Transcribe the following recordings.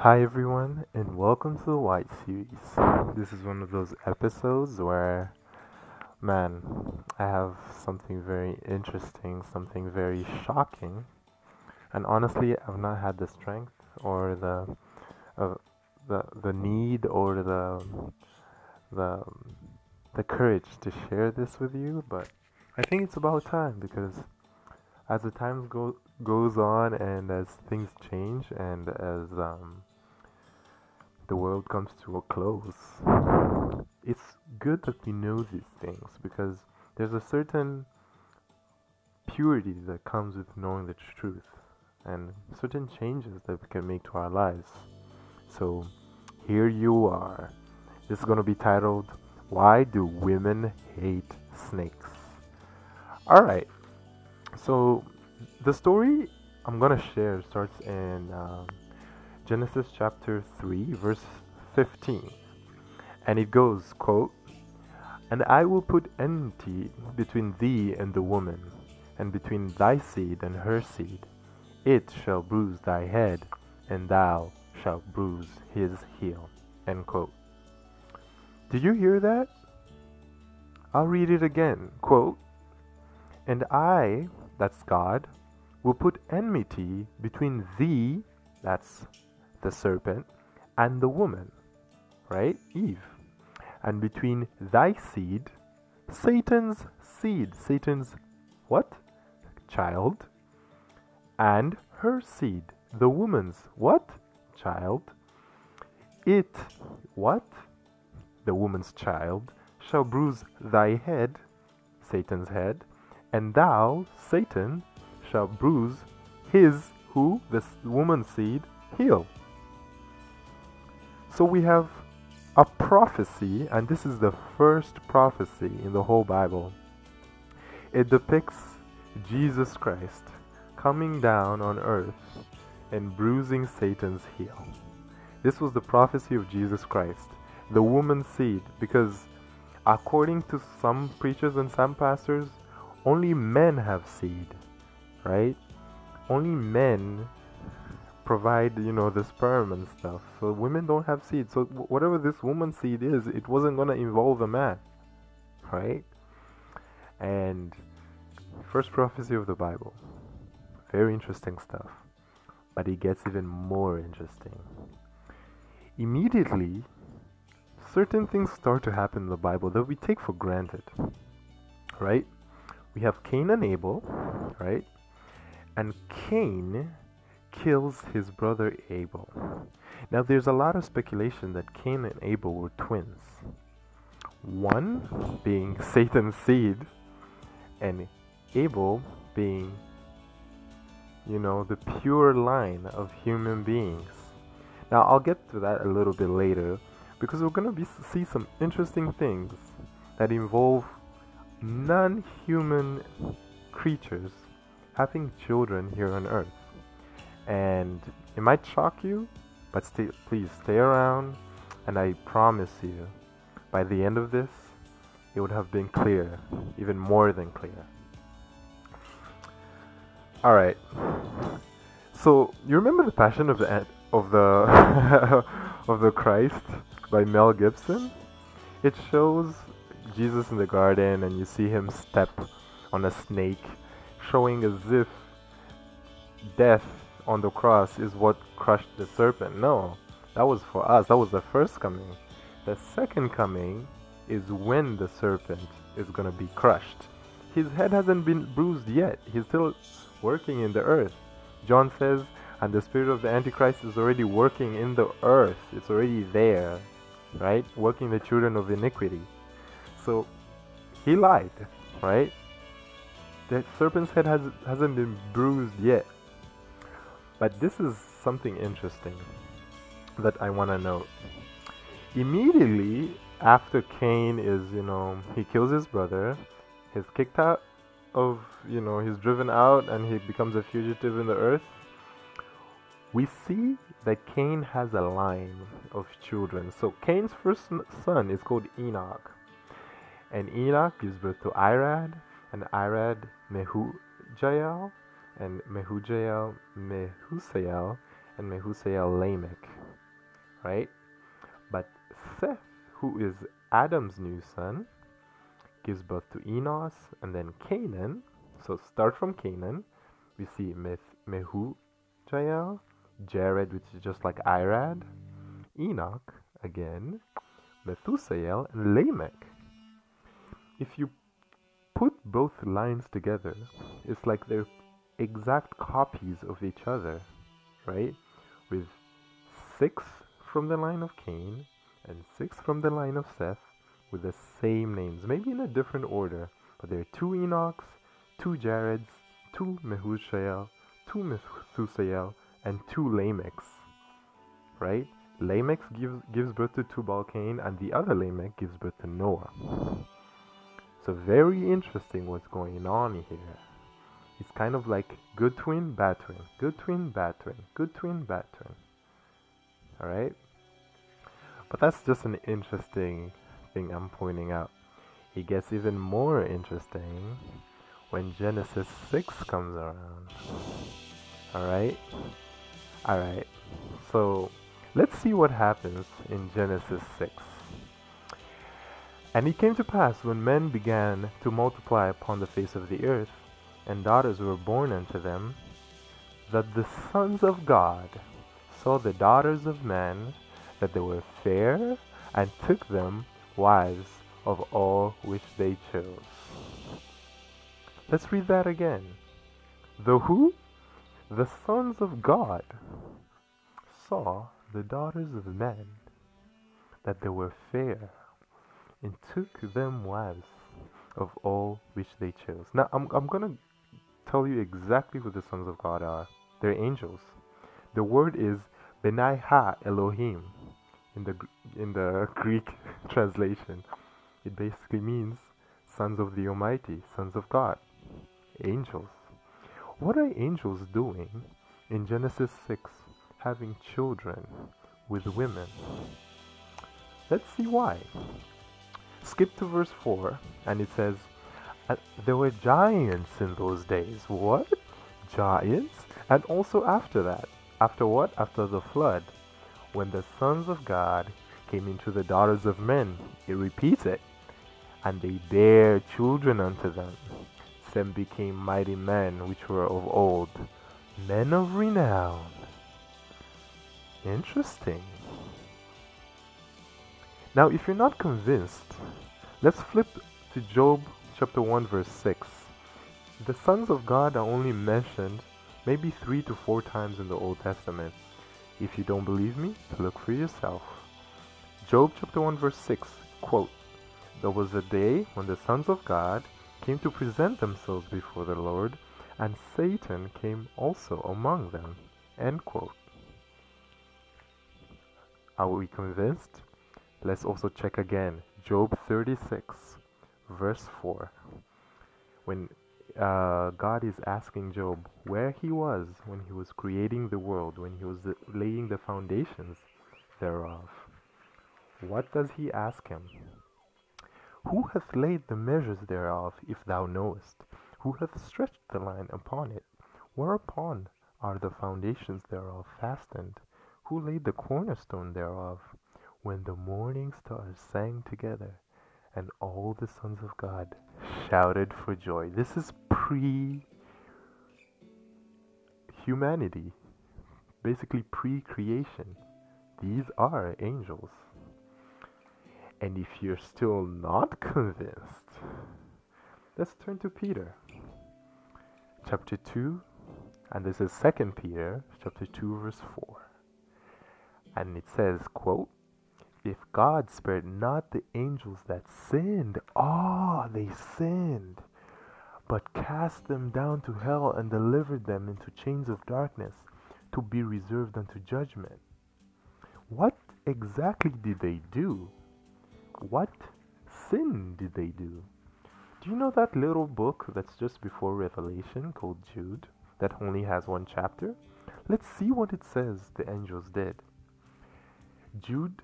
Hi everyone, and welcome to the White Series. This is one of those episodes where, man, I have something very interesting, something very shocking, and honestly, I've not had the strength or the uh, the the need or the the the courage to share this with you. But I think it's about time because as the times go goes on and as things change and as um, the world comes to a close, it's good that we know these things because there's a certain purity that comes with knowing the truth and certain changes that we can make to our lives. So here you are. This is going to be titled Why Do Women Hate Snakes? All right. So the story I'm going to share starts in um, Genesis chapter 3 verse 15. And it goes, quote, And I will put enmity between thee and the woman, and between thy seed and her seed. It shall bruise thy head, and thou shalt bruise his heel. End quote. Did you hear that? I'll read it again. Quote, And I, that's God, will put enmity between thee, that's the serpent, and the woman, right? Eve. And between thy seed, Satan's seed, Satan's what? Child. And her seed, the woman's what? Child. It, what? The woman's child, shall bruise thy head, Satan's head, and thou, Satan, shall bruise his, who? The woman's seed, heel. So we have a prophecy, and this is the first prophecy in the whole Bible. It depicts Jesus Christ coming down on earth and bruising Satan's heel. This was the prophecy of Jesus Christ, the woman's seed, because according to some preachers and some pastors, only men have seed, right? Only men provide you know the sperm and stuff. So women don't have seed so whatever this woman's seed is it wasn't going to involve a man right? And first prophecy of the bible. Very interesting stuff. But it gets even more interesting. Immediately certain things start to happen in the bible that we take for granted right? We have cain and abel right? And cain kills his brother Abel. Now, there's a lot of speculation that Cain and Abel were twins. One being Satan's seed, and Abel being, you know, the pure line of human beings. Now, I'll get to that a little bit later because we're going to see some interesting things that involve non human creatures having children here on earth and it might shock you, but stay, please stay around, and I promise you, by the end of this, it would have been clear, even more than clear. All right. So you remember the Passion of the of the of the Christ by Mel Gibson? It shows Jesus in the garden, and you see him step on a snake, showing as if death on the cross is what crushed the serpent. No, that was for us. That was the first coming. The second coming is when the serpent is going to be crushed. His head hasn't been bruised yet. He's still working in the earth. John says, and the spirit of the Antichrist is already working in the earth. It's already there, right? Working the children of iniquity. So he lied, right? The serpent's head has, hasn't been bruised yet. But this is something interesting that I want to note. Immediately after Cain is, you know, he kills his brother, he's kicked out of, you know, he's driven out and he becomes a fugitive in the earth. We see that Cain has a line of children. So Cain's first son is called Enoch. And Enoch gives birth to Irad, and Irad Mehujael, and Mehujael Mehusael, and Mehusael Lamech. right? But Seth, who is Adam's new son, gives birth to Enos and then Canaan. So start from Canaan. We see Mehujael, Jared, which is just like Irad, Enoch again, Methusael, and Lamech. If you put both lines together, it's like they're exact copies of each other, right? With six from the line of Cain and six from the line of Seth with the same names, maybe in a different order, but there are two Enochs, two Jareds, two Mehushael, two Methusael, and two Lamechs, right? Lamech gives, gives birth to Tubal Cain, and the other Lamech gives birth to Noah. So very interesting what's going on here. It's kind of like good twin, bad twin, good twin, bad twin, good twin, bad twin. Alright? But that's just an interesting thing I'm pointing out. It gets even more interesting when Genesis 6 comes around. Alright? Alright. So let's see what happens in Genesis 6. And it came to pass when men began to multiply upon the face of the earth, and daughters were born unto them, that the sons of God saw the daughters of men, that they were fair, and took them wives of all which they chose. Let's read that again. The who? The sons of God saw the daughters of men, that they were fair, and took them wives of all which they chose. Now, I'm, I'm going to tell you exactly who the sons of God are. They're angels. The word is Benai Ha Elohim in the, in the Greek translation. It basically means sons of the Almighty, sons of God, angels. What are angels doing in Genesis 6 having children with women? Let's see why skip to verse 4 and it says, There were giants in those days. What? Giants? And also after that. After what? After the flood. When the sons of God came into the daughters of men. It repeats it. And they bare children unto them. Some became mighty men which were of old, men of renown. Interesting. Now, if you're not convinced, let's flip to Job chapter 1, verse 6. The sons of God are only mentioned maybe three to four times in the Old Testament. If you don't believe me, look for yourself. Job chapter 1, verse 6 quote, There was a day when the sons of God came to present themselves before the Lord, and Satan came also among them. End quote. Are we convinced? Let's also check again. Job 36, verse 4. When uh, God is asking Job where he was when he was creating the world, when he was laying the foundations thereof. What does he ask him? Who hath laid the measures thereof, if thou knowest? Who hath stretched the line upon it? Whereupon are the foundations thereof fastened? Who laid the cornerstone thereof? when the morning stars sang together and all the sons of God shouted for joy. This is pre humanity, basically pre creation. These are angels. And if you're still not convinced, let's turn to Peter. Chapter 2, and this is 2 Peter, chapter 2, verse 4. And it says, quote, if God spared not the angels that sinned, ah, oh, they sinned, but cast them down to hell and delivered them into chains of darkness to be reserved unto judgment. What exactly did they do? What sin did they do? Do you know that little book that's just before Revelation called Jude that only has one chapter? Let's see what it says the angels did. Jude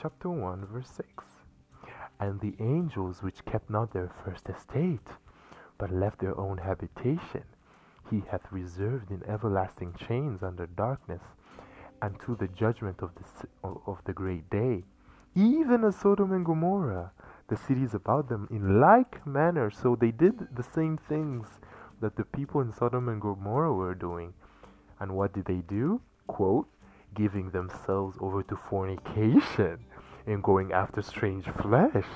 chapter 1, verse 6. And the angels which kept not their first estate, but left their own habitation, he hath reserved in everlasting chains under darkness, and to the judgment of the, of the great day. Even as Sodom and Gomorrah, the cities about them, in like manner. So they did the same things that the people in Sodom and Gomorrah were doing. And what did they do? Quote, giving themselves over to fornication and going after strange flesh,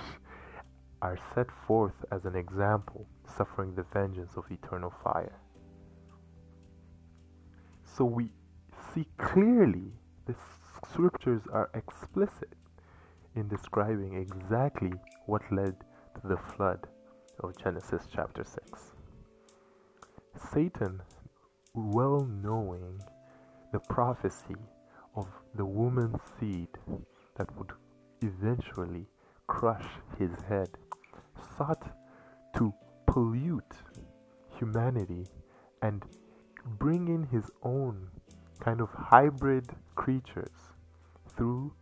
are set forth as an example, suffering the vengeance of eternal fire. So we see clearly the scriptures are explicit in describing exactly what led to the flood of Genesis chapter 6. Satan, well knowing the prophecy of the woman's seed that would eventually crush his head, sought to pollute humanity and bring in his own kind of hybrid creatures through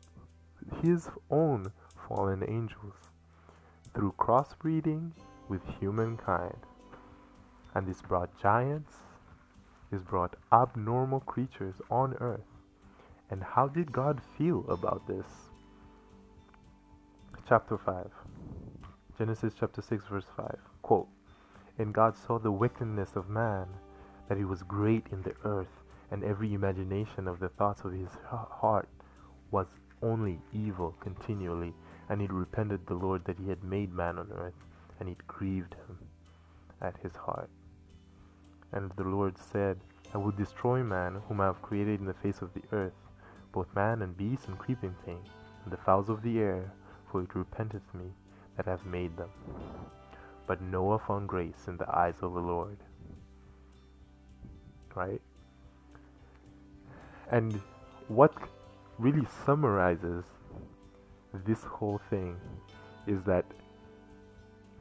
his own fallen angels, through crossbreeding with humankind. And this brought giants, this brought abnormal creatures on earth. And how did God feel about this? Chapter 5. Genesis chapter 6, verse 5. Quote And God saw the wickedness of man, that he was great in the earth, and every imagination of the thoughts of his heart was only evil continually. And he repented the Lord that he had made man on earth, and it grieved him at his heart. And the Lord said, I will destroy man, whom I have created in the face of the earth, both man and beast and creeping thing, and the fowls of the air, for it repenteth me that I have made them. But Noah found grace in the eyes of the Lord. Right? And what really summarizes this whole thing is that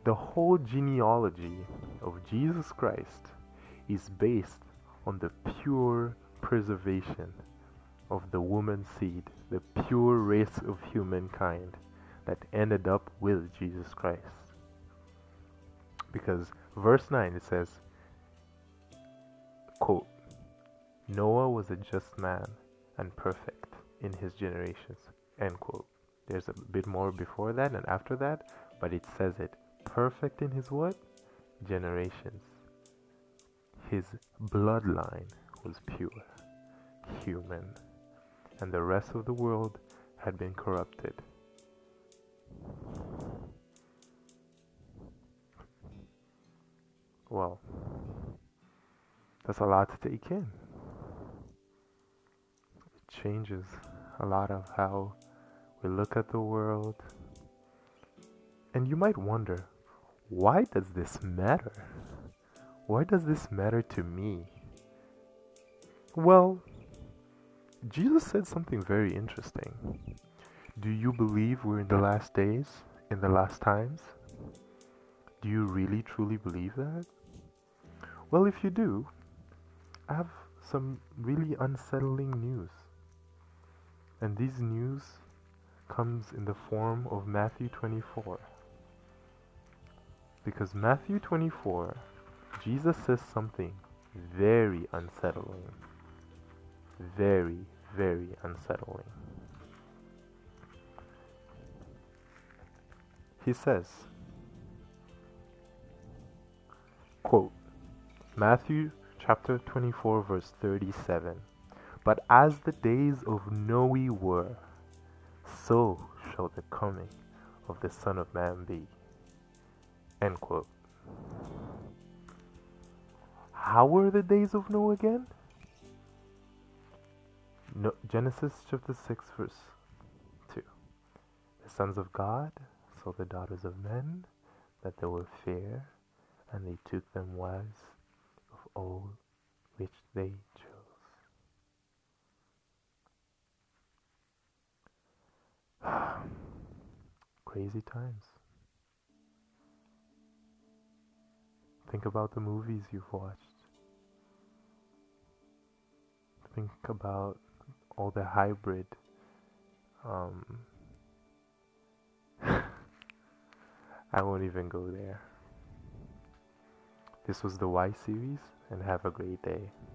the whole genealogy of Jesus Christ is based on the pure preservation of the woman's seed, the pure race of humankind that ended up with Jesus Christ. Because verse 9 it says, quote, Noah was a just man and perfect in his generations, end quote. There's a bit more before that and after that, but it says it perfect in his what? Generations. His bloodline was pure, human and the rest of the world had been corrupted. Well, that's a lot to take in. It changes a lot of how we look at the world. And you might wonder, why does this matter? Why does this matter to me? Well, Jesus said something very interesting. Do you believe we're in the last days, in the last times? Do you really truly believe that? Well, if you do, I have some really unsettling news. And this news comes in the form of Matthew 24. Because Matthew 24, Jesus says something very unsettling very, very unsettling. He says, quote, Matthew chapter 24, verse 37 But as the days of Noe were, so shall the coming of the Son of Man be. End quote. How were the days of Noah again? No, Genesis chapter 6, verse 2. The sons of God saw the daughters of men, that they were fair, and they took them wives of all which they chose. Crazy times. Think about the movies you've watched. Think about all the hybrid um, I won't even go there. This was the Y series, and have a great day.